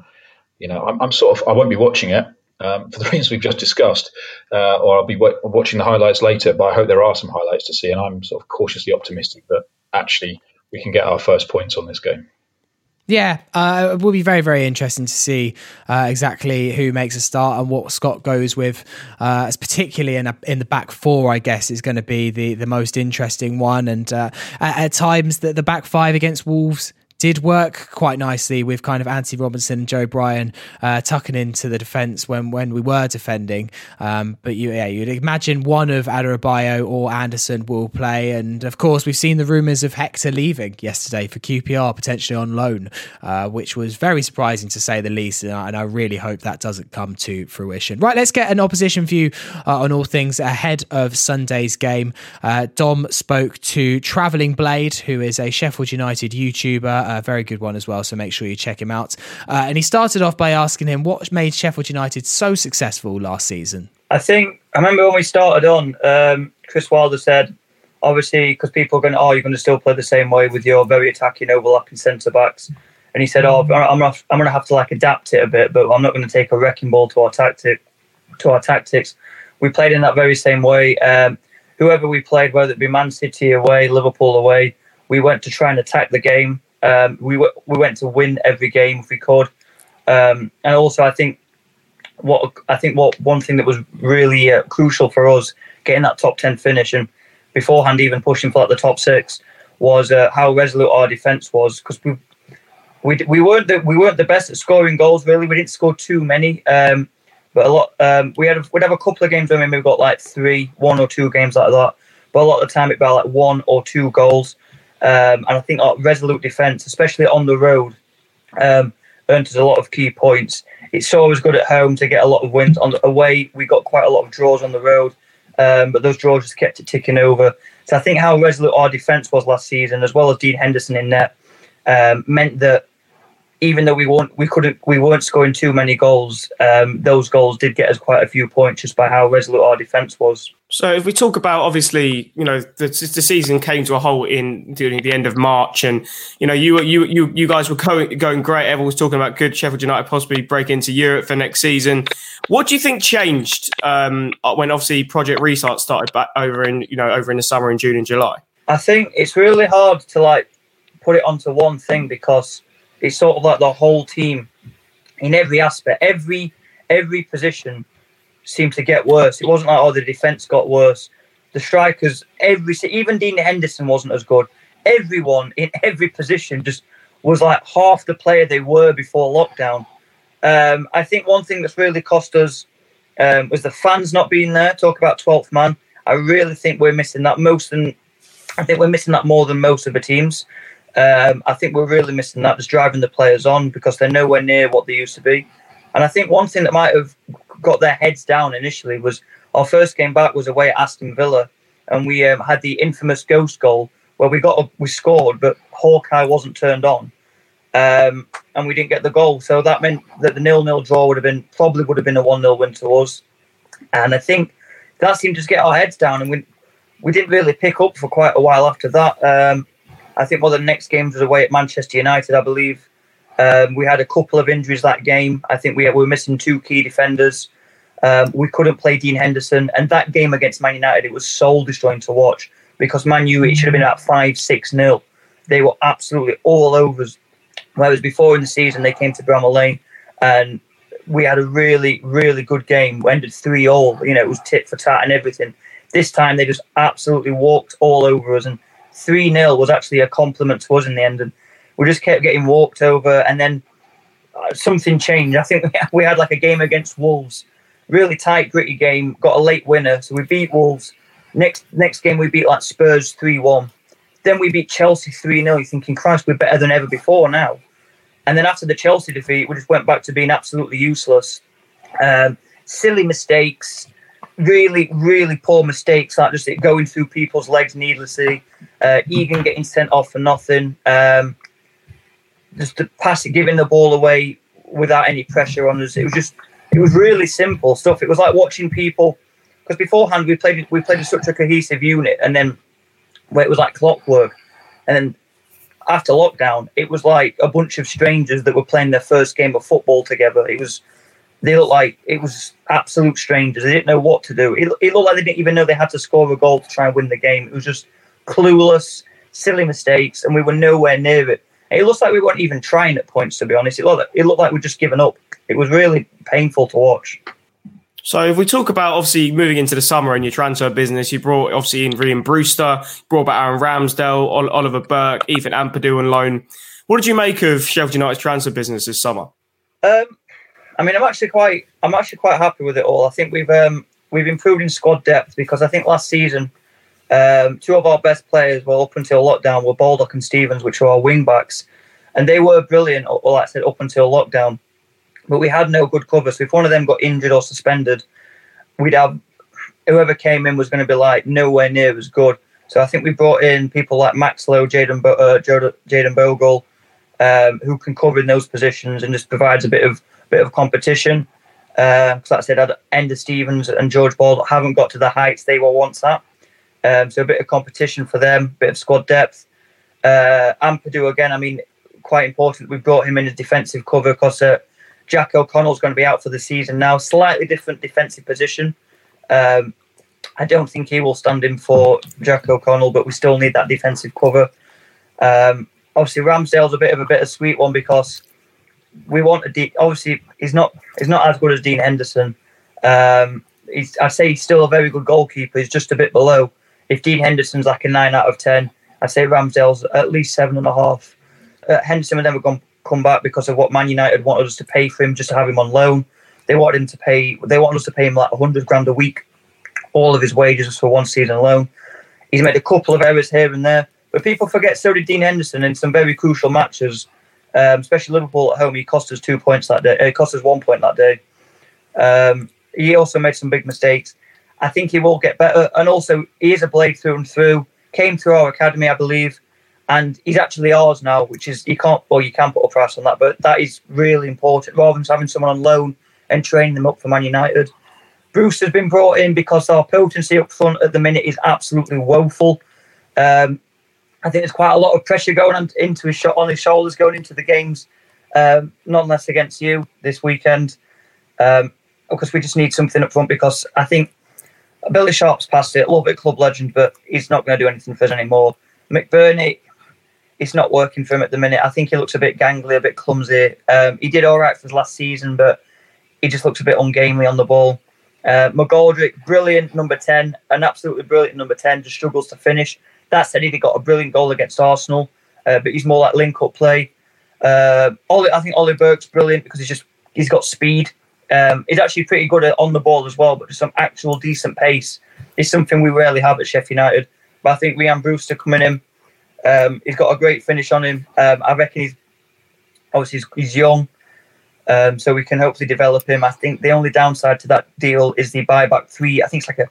you know, I'm, I'm, sort of I won't be watching it um, for the reasons we've just discussed, uh, or I'll be w- watching the highlights later. But I hope there are some highlights to see, and I'm sort of cautiously optimistic that actually we can get our first points on this game. Yeah, uh, it will be very, very interesting to see uh, exactly who makes a start and what Scott goes with. Uh, particularly in a, in the back four, I guess is going to be the, the most interesting one. And uh, at, at, times, the, the back five against Wolves did work quite nicely with kind of Antonee Robinson and Joe Bryan uh, tucking into the defence when when we were defending. Um, but you, yeah, you'd imagine one of Adarabioyo or Andersen will play, and of course we've seen the rumours of Hector leaving yesterday for QPR potentially on loan, uh, which was very surprising to say the least, and I, and I, really hope that doesn't come to fruition. Right, let's get an opposition view uh, on all things ahead of Sunday's game. Uh, Dom spoke to Travelling Blade, who is a Sheffield United YouTuber a very good one as well. So make sure you check him out. Uh, and he started off by asking him what made Sheffield United so successful last season. I think I remember when we started on, um, Chris Wilder said, obviously, because people are going, oh, you're going to still play the same way with your very attacking, overlapping centre backs. And he said, oh, I'm gonna, I'm gonna have to like adapt it a bit, but I'm not going to take a wrecking ball to our tactic, to our tactics. We played in that very same way. Um, whoever we played, whether it be Man City away, Liverpool away, we went to try and attack the game. Um, we we went to win every game if we could, um, and also I think what I think what one thing that was really uh, crucial for us getting that top ten finish and beforehand even pushing for like the top six was uh, how resolute our defence was because we we we weren't the, we weren't the best at scoring goals really. We didn't score too many. Um, but a lot, um, we had we'd have a couple of games where maybe we got like three, one or two games like that. But a lot of the time it'd be like one or two goals. Um, and I think our resolute defence, especially on the road, um, earned us a lot of key points. It's always good at home to get a lot of wins. On the away, we got quite a lot of draws on the road, um, but those draws just kept it ticking over. So I think how resolute our defence was last season, as well as Dean Henderson in net, um, meant that even though we weren't we couldn't we weren't scoring too many goals, um, those goals did get us quite a few points just by how resolute our defence was. So if we talk about obviously, you know, the, the season came to a halt in during the end of March, and you know, you you you you guys were going, going great. Everyone was talking about good Sheffield United possibly break into Europe for next season. What do you think changed um, when obviously Project Restart started back over in you know over in the summer in June and July? I think it's really hard to like put it onto one thing because it's sort of like the whole team in every aspect, every every position seemed to get worse. It wasn't like oh the defense got worse. The strikers, every even Dean Henderson wasn't as good. Everyone in every position just was like half the player they were before lockdown. Um, I think one thing that's really cost us um, was the fans not being there. Talk about 12th man. I really think we're missing that most than I think we're missing that more than most of the teams. Um, I think we're really missing that, just driving the players on because they're nowhere near what they used to be. And I think one thing that might have got their heads down initially was our first game back was away at Aston Villa, and we um, had the infamous ghost goal where we got a, we scored, but Hawkeye wasn't turned on. um, and we didn't get the goal. So that meant that the nil-nil draw would have been probably would have been a one-nil win to us. And I think that seemed to just get our heads down, and we we didn't really pick up for quite a while after that. Um, I think one of the next games was away at Manchester United, I believe. Um, we had a couple of injuries that game. I think we, we were missing two key defenders. Um, we couldn't play Dean Henderson, and that game against Man United, it was soul destroying to watch because Man U it should have been at five six nil. They were absolutely all over us. Whereas before in the season they came to Bramall Lane, and we had a really really good game. We ended three all. You know it was tit for tat and everything. This time they just absolutely walked all over us, and three 0 was actually a compliment to us in the end. And we just kept getting walked over, and then uh, something changed. I think we had like a game against Wolves, really tight, gritty game. Got a late winner, so we beat Wolves. Next next game we beat like Spurs three one. Then we beat Chelsea three 0 You're thinking, Christ, we're better than ever before now. And then after the Chelsea defeat, we just went back to being absolutely useless. Um, silly mistakes, really, really poor mistakes, like just it going through people's legs needlessly. Uh, Egan getting sent off for nothing. Um, just the pass, giving the ball away without any pressure on us. It was just, it was really simple stuff. It was like watching people because beforehand we played, we played such a cohesive unit, and then where it was like clockwork, and then after lockdown, it was like a bunch of strangers that were playing their first game of football together. It was, they looked like it was absolute strangers. They didn't know what to do. It, it looked like they didn't even know they had to score a goal to try and win the game. It was just clueless, silly mistakes, and we were nowhere near it. It looks like we weren't even trying at points, to be honest. It looked like, it looked like we'd just given up. It was really painful to watch. So if we talk about obviously moving into the summer and your transfer business, you brought obviously in Rhian Brewster, brought back Aaron Ramsdale, Oliver Burke, Ethan Ampadu on loan. What did you make of Sheffield United's transfer business this summer? Um, I mean, I'm actually quite, I'm actually quite happy with it all. I think we've um, we've improved in squad depth because I think last season um, two of our best players, well, up until lockdown, were Baldock and Stevens, which were our wing backs, and they were brilliant. Well, like I said, up until lockdown, but we had no good cover. So if one of them got injured or suspended, we'd have whoever came in was going to be like nowhere near as good. So I think we brought in people like Max Lowe, Jayden uh, Jayden Bogle, um, who can cover in those positions and just provides a bit of bit of competition. Because, uh, like I said, Ender Stevens and George Ball haven't got to the heights they were once at. Um, so a bit of competition for them, a bit of squad depth. Uh, Ampadu again. I mean, quite important. We've brought him in as defensive cover because uh, Jack O'Connell's going to be out for the season now. Slightly different defensive position. Um, I don't think he will stand in for Jack O'Connell, but we still need that defensive cover. Um, obviously, Ramsdale's a bit of a bittersweet one because we want a deep. Obviously, he's not he's not as good as Dean Henderson. Um, he's, I say he's still a very good goalkeeper. He's just a bit below. If Dean Henderson's like a nine out of ten, I'd say Ramsdale's at least seven and a half. Uh, Henderson would never gone come back because of what Man United wanted us to pay for him just to have him on loan. They wanted him to pay. They wanted us to pay him like hundred grand a week, all of his wages for one season alone. He's made a couple of errors here and there, but people forget so did Dean Henderson in some very crucial matches, um, especially Liverpool at home. He cost us two points that day. It cost us one point that day. Um, he also made some big mistakes. I think he will get better, and also he is a blade through and through. Came through our academy, I believe and he's actually ours now, which is you can't well you can put a price on that, but that is really important rather than having someone on loan and training them up for Man United. Bruce has been brought in because our potency up front at the minute is absolutely woeful. Um, I think there's quite a lot of pressure going on into his on his shoulders going into the games, um, not less against you this weekend. Um, because we just need something up front because I think Billy Sharp's past it, a little bit club legend, but he's not going to do anything for us anymore. McBurnie, it's not working for him at the minute. I think he looks a bit gangly, a bit clumsy. Um, he did all right for his last season, but he just looks a bit ungainly on the ball. Uh, McGoldrick, brilliant number 10, an absolutely brilliant number 10, just struggles to finish. That said, he got a brilliant goal against Arsenal, uh, but he's more like link up play. Uh, Ollie, I think Ollie Burke's brilliant because he's just he's got speed. Um, he's actually pretty good on the ball as well, but just some actual decent pace is something we rarely have at Sheffield United. But I think Rhian Brewster coming in um, he's got a great finish on him. Um, I reckon he's obviously he's, he's young, um, so we can hopefully develop him. I think the only downside to that deal is the buyback three. I think it's like a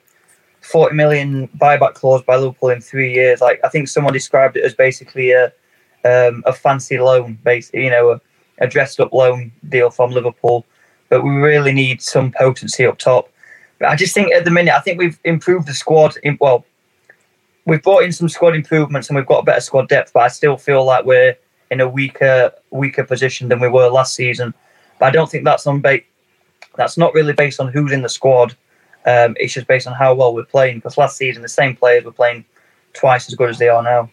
forty million buyback clause by Liverpool in three years. Like I think someone described it as basically a um, a fancy loan, basically, you know, a, a dressed up loan deal from Liverpool. But we really need some potency up top. But I just think at the minute, I think we've improved the squad. In, well, we've brought in some squad improvements and we've got a better squad depth. But I still feel like we're in a weaker weaker position than we were last season. But I don't think that's on ba- that's not really based on who's in the squad. Um, it's just based on how well we're playing. Because last season, the same players were playing twice as good as they are now.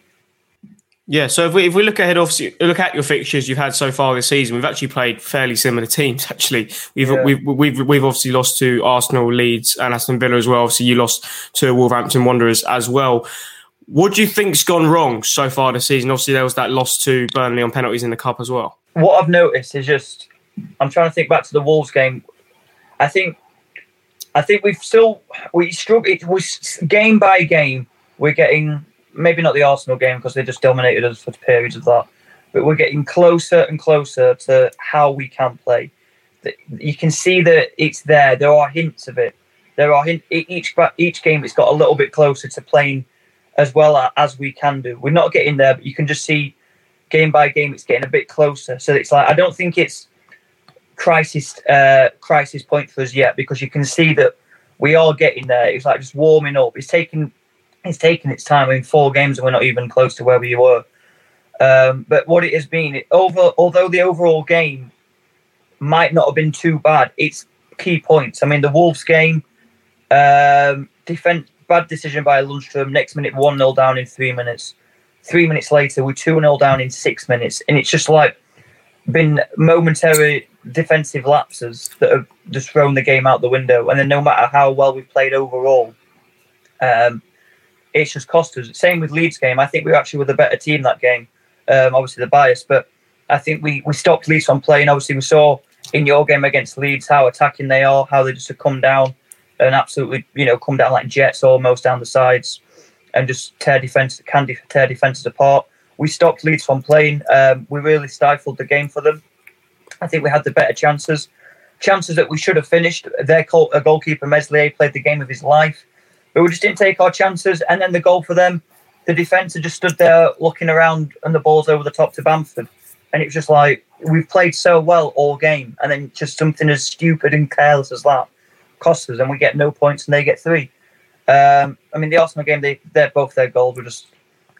Yeah, so if we if we look ahead, obviously look at your fixtures you've had so far this season, we've actually played fairly similar teams. Actually, we've yeah. we've, we've we've obviously lost to Arsenal, Leeds, and Aston Villa as well. Obviously, you lost to Wolverhampton Wanderers as well. What do you think's gone wrong so far this season? Obviously, there was that loss to Burnley on penalties in the cup as well. What I've noticed is just I'm trying to think back to the Wolves game. I think I think we've still we struggle. It was game by game. We're getting maybe not the Arsenal game because they just dominated us for periods of that, but we're getting closer and closer to how we can play. You can see that it's there. There are hints of it. There are hint, each each game. It's got a little bit closer to playing as well as we can do. We're not getting there, but you can just see game by game it's getting a bit closer. So it's like I don't think it's crisis uh, crisis point for us yet because you can see that we are getting there. It's like just warming up. It's taking it's taking its time in four games and we're not even close to where we were. Um, but what it has been, it over although the overall game might not have been too bad, it's key points. I mean, the Wolves game, um, defense bad decision by Lundstram. Next minute, one 0 down in three minutes. Three minutes later, we're two 0 down in six minutes, and it's just like been momentary defensive lapses that have just thrown the game out the window. And then, no matter how well we've played overall, um, it's just cost us. Same with Leeds game. I think we actually were the better team that game. Um, obviously the bias, but I think we we stopped Leeds from playing. Obviously, we saw in your game against Leeds how attacking they are, how they just have come down and absolutely you know come down like jets almost down the sides and just tear defense can tear defenses apart. We stopped Leeds from playing. Um, we really stifled the game for them. I think we had the better chances, chances that we should have finished. Their goalkeeper Meslier played the game of his life. But we just didn't take our chances. And then the goal for them, the defence had just stood there looking around and the ball's over the top to Bamford. And it was just like, we've played so well all game. And then just something as stupid and careless as that costs us. And we get no points and they get three. Um, I mean, the Arsenal game, they, they're both their goals were just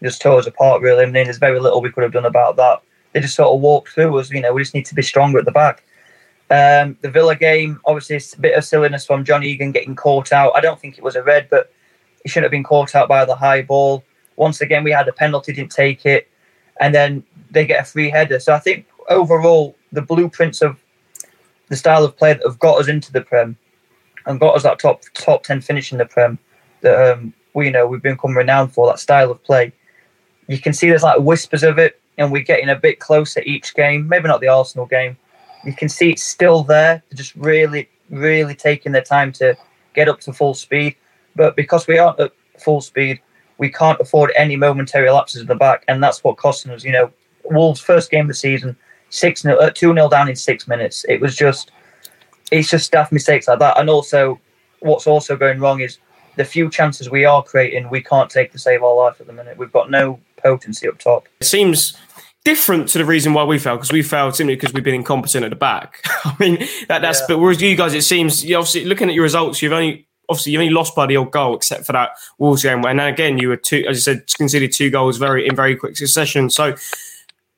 just tore us apart, really. I mean, there's very little we could have done about that. They just sort of walked through us. You know, we just need to be stronger at the back. Um, the Villa game, obviously, it's a bit of silliness from John Egan getting caught out. I don't think it was a red, but he shouldn't have been caught out by the high ball. Once again, we had a penalty, didn't take it, and then they get a free header. So I think overall, the blueprints of the style of play that have got us into the Prem and got us that top top ten finish in the Prem that um, we know we've become renowned for that style of play. You can see there's like whispers of it, and we're getting a bit closer each game. Maybe not the Arsenal game, you can see it's still there. They're just really, really taking their time to get up to full speed. But because we aren't at full speed, we can't afford any momentary lapses at the back, and that's what costing us. You know, Wolves' first game of the season, six nil, uh, two 0 down in six minutes. It was just, it's just staff mistakes like that. And also, what's also going wrong is the few chances we are creating, we can't take to save our life at the minute. We've got no potency up top. It seems different to the reason why we failed because we failed simply because we've been incompetent at the back. I mean that, that's yeah. but whereas you guys, it seems you obviously looking at your results, you've only obviously you only lost by the old goal except for that Wolves game, and then again you were two, as I said, conceded two goals very in very quick succession. So.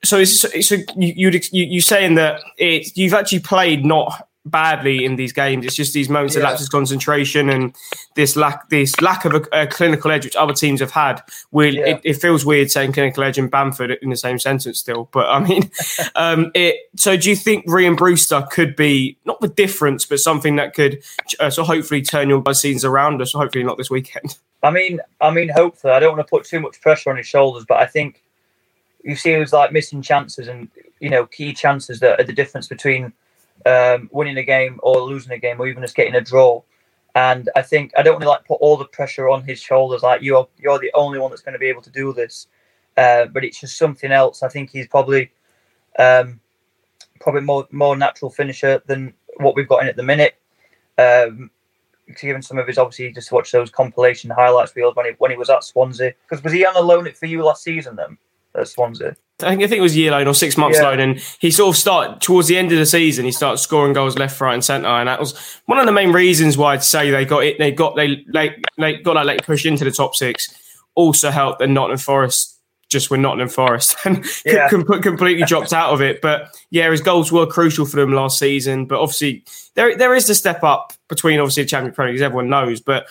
So, it's, so you you you saying that it you've actually played not badly in these games. It's just these moments yeah. of lapses concentration and this lack this lack of a, a clinical edge which other teams have had. We, yeah. it, it, feels weird saying clinical edge and Bamford in the same sentence still, but I mean, um, it. So do you think Rhian Brewster could be not the difference, but something that could uh, so hopefully turn your seasons around us? Hopefully not this weekend. I mean, I mean, hopefully, I don't want to put too much pressure on his shoulders, but I think you see, it was like missing chances and you know key chances that are the difference between um, winning a game or losing a game or even just getting a draw. And I think I don't want to like put all the pressure on his shoulders. Like you're you're the only one that's going to be able to do this. Uh, but it's just something else. I think he's probably um, probably more more natural finisher than what we've got in at the minute. Um, given some of his obviously just watch those compilation highlights reels when he when he was at Swansea. Because was he on a loan it for you last season then at Swansea? I think I think it was a year loan or six months Yeah. loan, and he sort of started towards the end of the season. He started scoring goals left, right, and centre, and that was one of the main reasons why I'd say they got it. They got they like they got that late push into the top six. Also helped that Nottingham Forest just were Nottingham Forest and Yeah. com- completely dropped out of it. But yeah, his goals were crucial for them last season. But obviously, there there is the step up between obviously the Champions Premier League, as everyone knows. But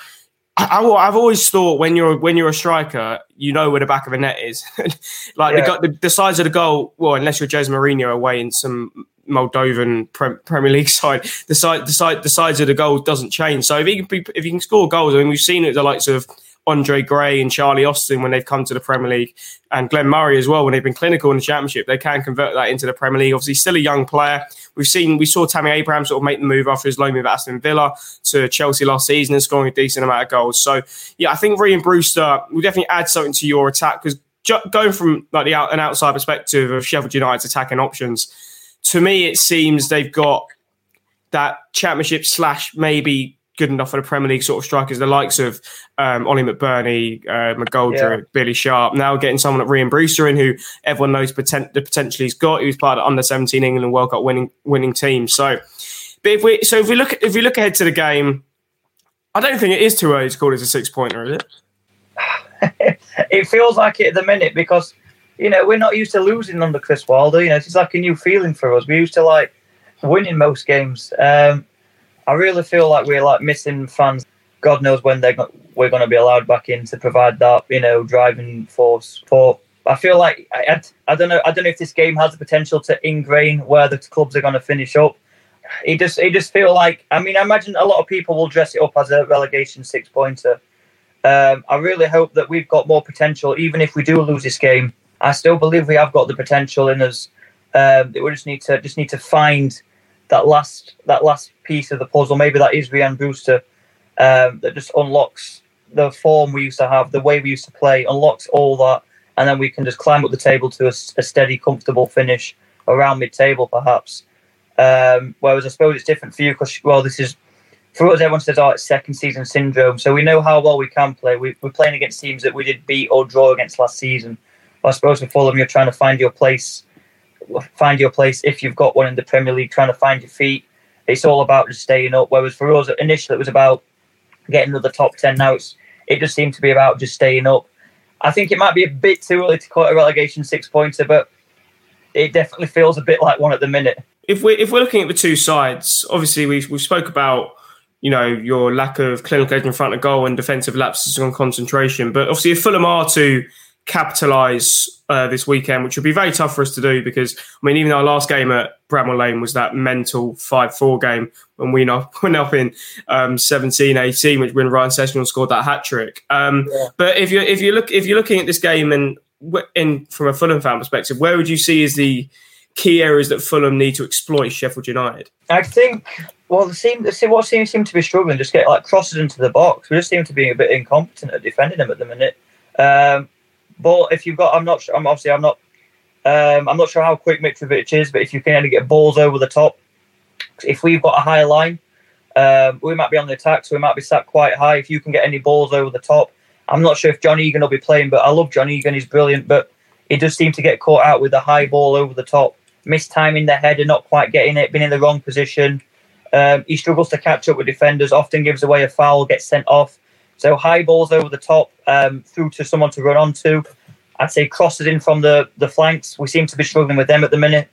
I, I, have always thought when you're when you're a striker, you know where the back of the net is. like Yeah. the, the the size of the goal. Well, unless you're Jose Mourinho away in some Moldovan Pre- Premier League side, the side the side the size of the goal doesn't change. So if he can be, if he can score goals, I mean we've seen it the likes of Andre Gray and Charlie Austin when they've come to the Premier League, and Glenn Murray as well when they've been clinical in the Championship. They can convert that into the Premier League. Obviously, still a young player. We've seen we saw Tammy Abraham sort of make the move after his loan move at Aston Villa to Chelsea last season and scoring a decent amount of goals. So yeah, I think Rhian Brewster will definitely add something to your attack because ju- going from like the out, an outside perspective of Sheffield United's attacking options, to me it seems they've got that Championship slash maybe good enough for the Premier League sort of strikers, the likes of um, Ollie McBurnie, uh, McGoldrick, Billy Sharp. Now getting someone like Rhian Brewster in, who everyone knows poten- the potential he's got. He was part of the under seventeen England World Cup winning winning team. So, but if we so if we look if we look ahead to the game, I don't think it is too early to call it a six pointer, is it? it feels like it at the minute because you know we're not used to losing under Chris Wilder. You know, it's like a new feeling for us. We used to like winning most games. Um, I really feel like we're like missing fans. God knows when they're we're going to be allowed back in to provide that you know driving force. For I feel like I, I, I don't know I don't know if this game has the potential to ingrain where the clubs are going to finish up. It just it just feel like I mean I imagine a lot of people will dress it up as a relegation six pointer. Um, I really hope that we've got more potential, even if we do lose this game. I still believe we have got the potential in us. Um, we just need to just need to find that last that last piece of the puzzle. Maybe that is Rhian Brewster um, that just unlocks the form we used to have, the way we used to play, unlocks all that, and then we can just climb up the table to a steady, comfortable finish around mid-table, perhaps. Um, whereas I suppose it's different for you because well, this is for us, everyone says, oh, it's second season syndrome. So we know how well we can play. We, we're playing against teams that we did beat or draw against last season. But I suppose for Fulham, you're trying to find your place, find your place if you've got one in the Premier League, trying to find your feet. It's all about just staying up. Whereas for us, initially, it was about getting to the top 10. Now it's it just seemed to be about just staying up. I think it might be a bit too early to call it a relegation six pointer, but it definitely feels a bit like one at the minute. if we're if we're looking at the two sides, obviously we we spoke about you know your lack of clinical edge in front of goal and defensive lapses on concentration, but obviously if Fulham are to capitalise uh, this weekend, which would be very tough for us to do because I mean even our last game at Bramall Lane was that mental five four game when we not went up in um, 17-18, which when Ryan Sessegnon scored that hat trick. Um, But if you if you look if you're looking at this game and in from a Fulham fan perspective, where would you see as the key areas that Fulham need to exploit Sheffield United? I think, well, the seem, the, what seems seem to be struggling just get like crosses into the box. We just seem to be a bit incompetent at defending them at the minute. Um, but if you've got, I'm not. I'm obviously I'm not. Um, I'm not sure how quick Mitrovic is, but if you can only get balls over the top, if we've got a high line, um, we might be on the attack, so we might be sat quite high. If you can get any balls over the top, I'm not sure if John Egan will be playing, but I love John Egan. He's brilliant, but he does seem to get caught out with the high ball over the top, mistiming the header, not quite getting it, being in the wrong position. Um, he struggles to catch up with defenders, often gives away a foul, gets sent off. So high balls over the top, um, through to someone to run onto. I'd say crosses in from the, the flanks. We seem to be struggling with them at the minute.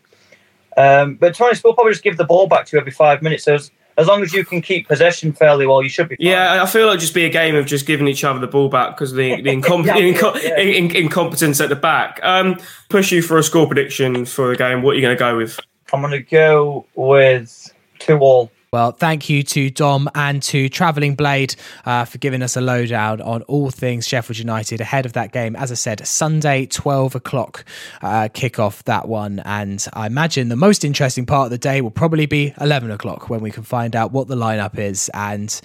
Um, but to honest, we'll probably just give the ball back to you every five minutes. So as, as long as you can keep possession fairly well, you should be fine. Yeah, I feel like it just be a game of just giving each other the ball back because the, the, incom- inco- yeah. in- in- incompetence at the back. Um, push you for a score prediction for the game. What are you going to go with? I'm going to go with two all. Well, thank you to Dom and to Travelling Blade uh, for giving us a lowdown on all things Sheffield United ahead of that game. As I said, Sunday, 12 o'clock uh, kickoff, that one. And I imagine the most interesting part of the day will probably be 11 o'clock when we can find out what the lineup is and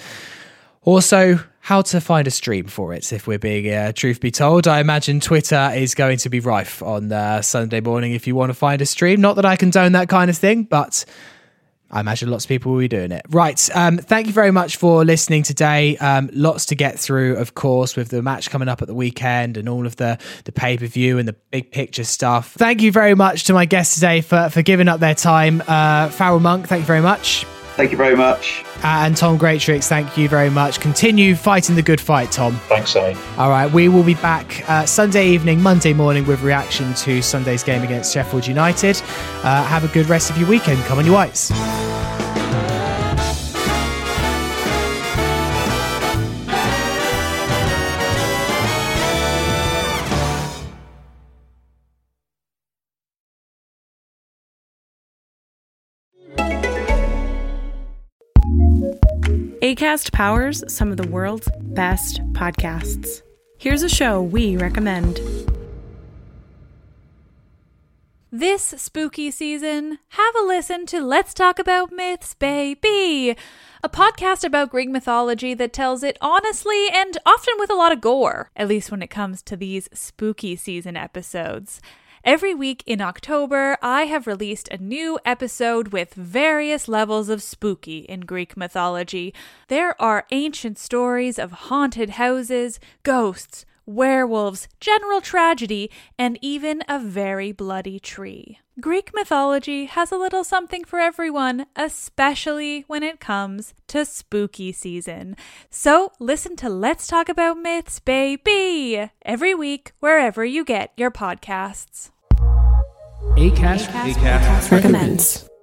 also how to find a stream for it, if we're being uh, truth be told. I imagine Twitter is going to be rife on uh, Sunday morning if you want to find a stream. Not that I condone that kind of thing, but I imagine lots of people will be doing it. Right. Um, thank you very much for listening today. Um, lots to get through, of course, with the match coming up at the weekend and all of the, the pay per view and the big picture stuff. Thank you very much to my guests today for, for giving up their time. Uh, Farrell Monk, thank you very much. Thank you very much. Uh, and Tom Greatrex, thank you very much. Continue fighting the good fight, Tom. Thanks, Sammy. All right, we will be back uh, Sunday evening, Monday morning with reaction to Sunday's game against Sheffield United. Uh, have a good rest of your weekend. Come on, you whites. ACAST powers some of the world's best podcasts. Here's a show we recommend. This spooky season, have a listen to Let's Talk About Myths, baby! A podcast about Greek mythology that tells it honestly and often with a lot of gore, at least when it comes to these spooky season episodes. Every week in October, I have released a new episode with various levels of spooky in Greek mythology. There are ancient stories of haunted houses, ghosts, werewolves, general tragedy, and even a very bloody tree. Greek mythology has a little something for everyone, especially when it comes to spooky season. So listen to Let's Talk About Myths, baby, every week wherever you get your podcasts. ACAST, ACAST recommends.